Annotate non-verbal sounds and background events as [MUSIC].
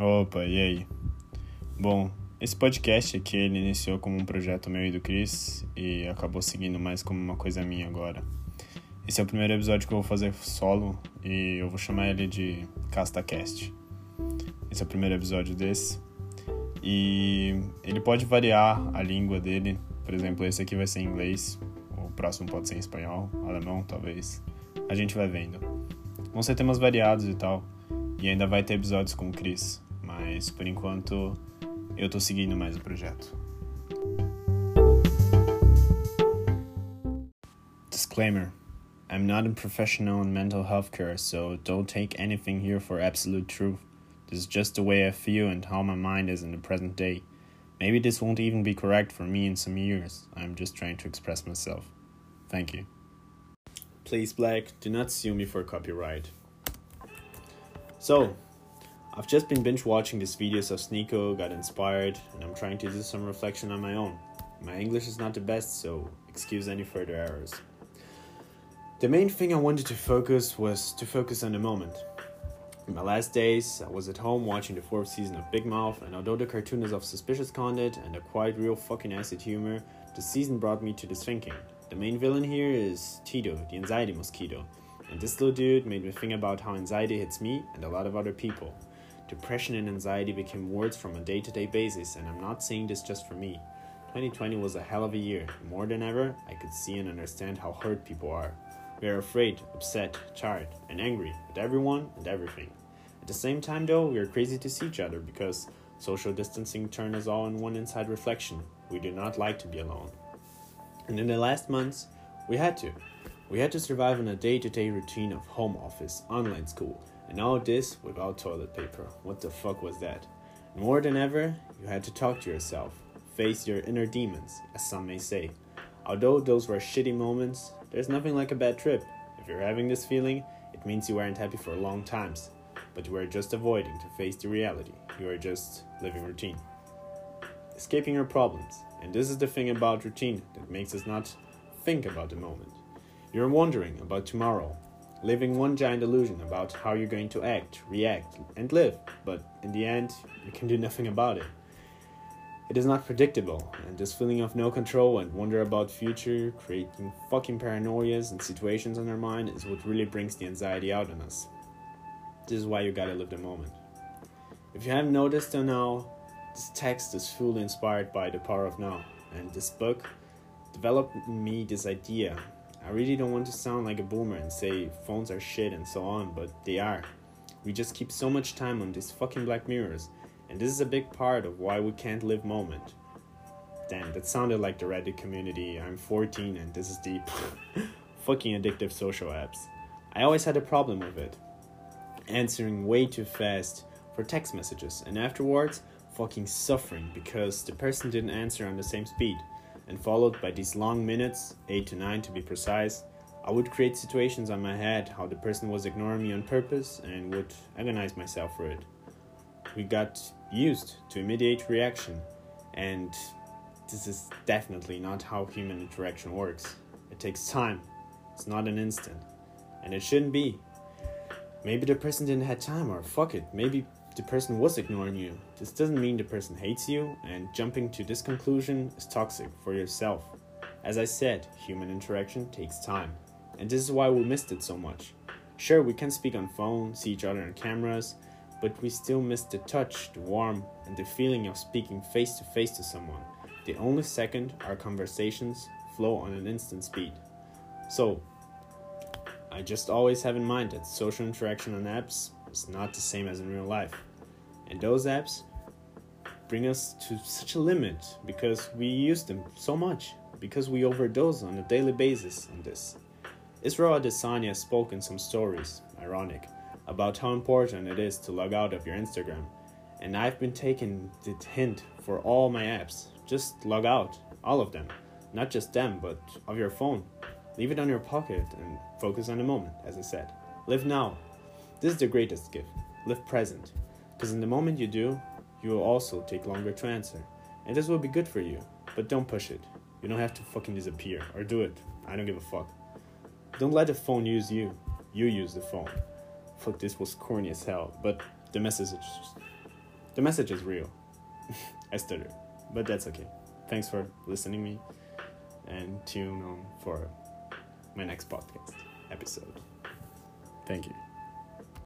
Opa, e aí? Bom, esse podcast aqui ele iniciou como um projeto meu e do Chris e acabou seguindo mais como uma coisa minha agora. Esse é o primeiro episódio que eu vou fazer solo e eu vou chamar ele de CastaCast. Esse é o primeiro episódio desse. E ele pode variar a língua dele. Por exemplo, esse aqui vai ser em inglês, o próximo pode ser em espanhol, alemão, talvez. A gente vai vendo. Vão ser temas variados e tal. E ainda vai ter episódios com o Chris. Mas por enquanto eu seguindo mais o projeto. Disclaimer I'm not a professional in mental health care, so don't take anything here for absolute truth. This is just the way I feel and how my mind is in the present day. Maybe this won't even be correct for me in some years. I'm just trying to express myself. Thank you. Please, Black, do not sue me for copyright. So, I've just been binge watching these videos of Sneako, got inspired, and I'm trying to do some reflection on my own. My English is not the best, so excuse any further errors. The main thing I wanted to focus was to focus on the moment. In my last days, I was at home watching the fourth season of Big Mouth, and although the cartoon is of suspicious content and a quite real fucking acid humor, the season brought me to this thinking. The main villain here is Tito, the anxiety mosquito, and this little dude made me think about how anxiety hits me and a lot of other people. Depression and anxiety became words from a day to day basis, and I'm not saying this just for me. 2020 was a hell of a year. More than ever, I could see and understand how hurt people are. We are afraid, upset, tired, and angry at everyone and everything. At the same time, though, we are crazy to see each other because social distancing turned us all in one inside reflection. We do not like to be alone. And in the last months, we had to. We had to survive on a day to day routine of home office, online school, and all this without toilet paper. What the fuck was that? More than ever, you had to talk to yourself, face your inner demons, as some may say. Although those were shitty moments, there's nothing like a bad trip. If you're having this feeling, it means you weren't happy for long times, but you were just avoiding to face the reality. You are just living routine. Escaping your problems. And this is the thing about routine that makes us not think about the moment. You're wondering about tomorrow, living one giant illusion about how you're going to act, react, and live, but in the end, you can do nothing about it. It is not predictable, and this feeling of no control and wonder about future, creating fucking paranoias and situations on our mind is what really brings the anxiety out in us. This is why you gotta live the moment. If you haven't noticed till now, this text is fully inspired by the power of now, and this book developed in me this idea. I really don't want to sound like a boomer and say phones are shit and so on, but they are. We just keep so much time on these fucking black mirrors and this is a big part of why we can't live moment. Damn, that sounded like the Reddit community. I'm 14 and this is deep. [LAUGHS] Fucking addictive social apps. I always had a problem with it. Answering way too fast for text messages and afterwards fucking suffering because the person didn't answer on the same speed. And followed by these long minutes, 8 to 9 to be precise, I would create situations on my head how the person was ignoring me on purpose and would agonize myself for it we got used to immediate reaction, and this is definitely not how human interaction works. It takes time, it's not an instant, and it shouldn't be. Maybe the person didn't have time, or fuck it, maybe the person was ignoring you. This doesn't mean the person hates you, and jumping to this conclusion is toxic for yourself. As I said, human interaction takes time, and this is why we missed it so much. Sure, we can speak on phone, see each other on cameras, but we still miss the touch, the warmth, and the feeling of speaking face to face to someone. The only second our conversations flow on an instant speed. So, I just always have in mind that social interaction on apps is not the same as in real life. And those apps bring us to such a limit because we use them so much, because we overdose on a daily basis on this. Israel Adesanya spoke in some stories, ironic, about how important it is to log out of your Instagram. And I've been taking the hint for all my apps. Just log out, all of them. Not just them, but of your phone. Leave it on your pocket and focus on the moment, as I said. Live now. This is the greatest gift. Live present. Because in the moment you do, you will also take longer to answer. And this will be good for you. But don't push it. You don't have to fucking disappear. Or do it. I don't give a fuck. Don't let the phone use you. You use the phone fuck, this was corny as hell, but the message is the message is real. [LAUGHS] I stutter, but that's okay. Thanks for listening me, and tune on for my next podcast episode. Thank you.